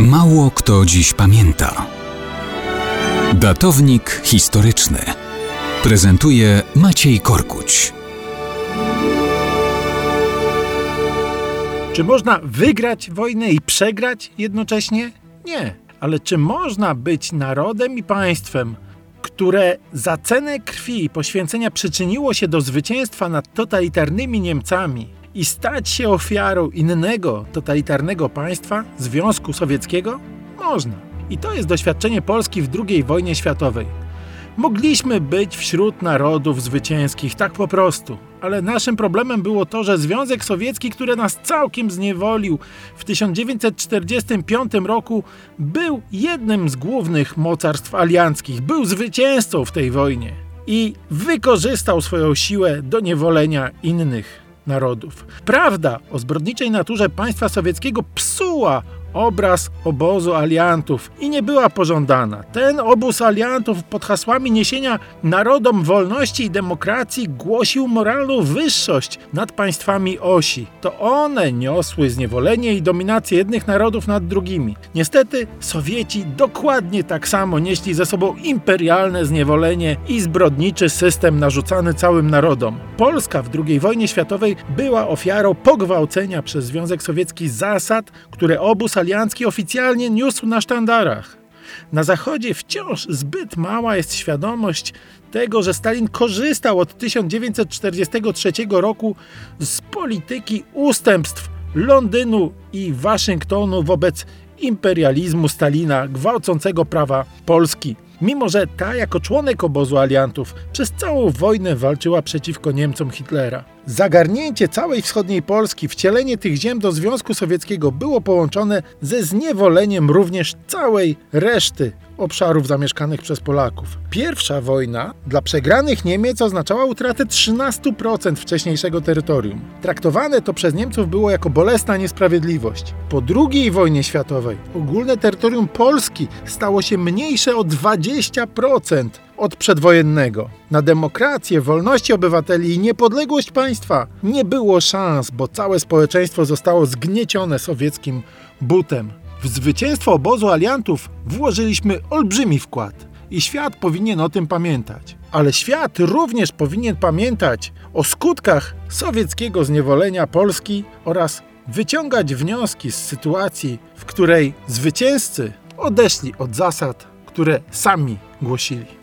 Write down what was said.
Mało kto dziś pamięta. Datownik historyczny prezentuje Maciej Korkuć. Czy można wygrać wojnę i przegrać jednocześnie? Nie. Ale czy można być narodem i państwem, które za cenę krwi i poświęcenia przyczyniło się do zwycięstwa nad totalitarnymi Niemcami i stać się ofiarą innego totalitarnego państwa, Związku Sowieckiego? Można. I to jest doświadczenie Polski w II wojnie światowej. Mogliśmy być wśród narodów zwycięskich, tak po prostu. Ale naszym problemem było to, że Związek Sowiecki, który nas całkiem zniewolił w 1945 roku, był jednym z głównych mocarstw alianckich, był zwycięzcą w tej wojnie i wykorzystał swoją siłę do niewolenia innych narodów. Prawda o zbrodniczej naturze państwa sowieckiego psuła obraz obozu aliantów i nie była pożądana. Ten obóz aliantów pod hasłami niesienia narodom wolności i demokracji głosił moralną wyższość nad państwami osi. To one niosły zniewolenie i dominację jednych narodów nad drugimi. Niestety Sowieci dokładnie tak samo nieśli ze sobą imperialne zniewolenie i zbrodniczy system narzucany całym narodom. Polska w II wojnie światowej była ofiarą pogwałcenia przez Związek Sowiecki zasad, które obóz aliancki oficjalnie niósł na sztandarach. Na Zachodzie wciąż zbyt mała jest świadomość tego, że Stalin korzystał od 1943 roku z polityki ustępstw Londynu i Waszyngtonu wobec imperializmu Stalina gwałcącego prawa Polski. Mimo, że ta jako członek obozu aliantów przez całą wojnę walczyła przeciwko Niemcom Hitlera. Zagarnięcie całej wschodniej Polski, wcielenie tych ziem do Związku Sowieckiego było połączone ze zniewoleniem również całej reszty obszarów zamieszkanych przez Polaków. Pierwsza wojna dla przegranych Niemiec oznaczała utratę 13% wcześniejszego terytorium. Traktowane to przez Niemców było jako bolesna niesprawiedliwość. Po II wojnie światowej ogólne terytorium Polski stało się mniejsze o 20% od przedwojennego. Na demokrację, wolności obywateli i niepodległość państwa nie było szans, bo całe społeczeństwo zostało zgniecione sowieckim butem. W zwycięstwo obozu aliantów włożyliśmy olbrzymi wkład i świat powinien o tym pamiętać. Ale świat również powinien pamiętać o skutkach sowieckiego zniewolenia Polski oraz wyciągać wnioski z sytuacji, w której zwycięzcy odeszli od zasad, które sami głosili.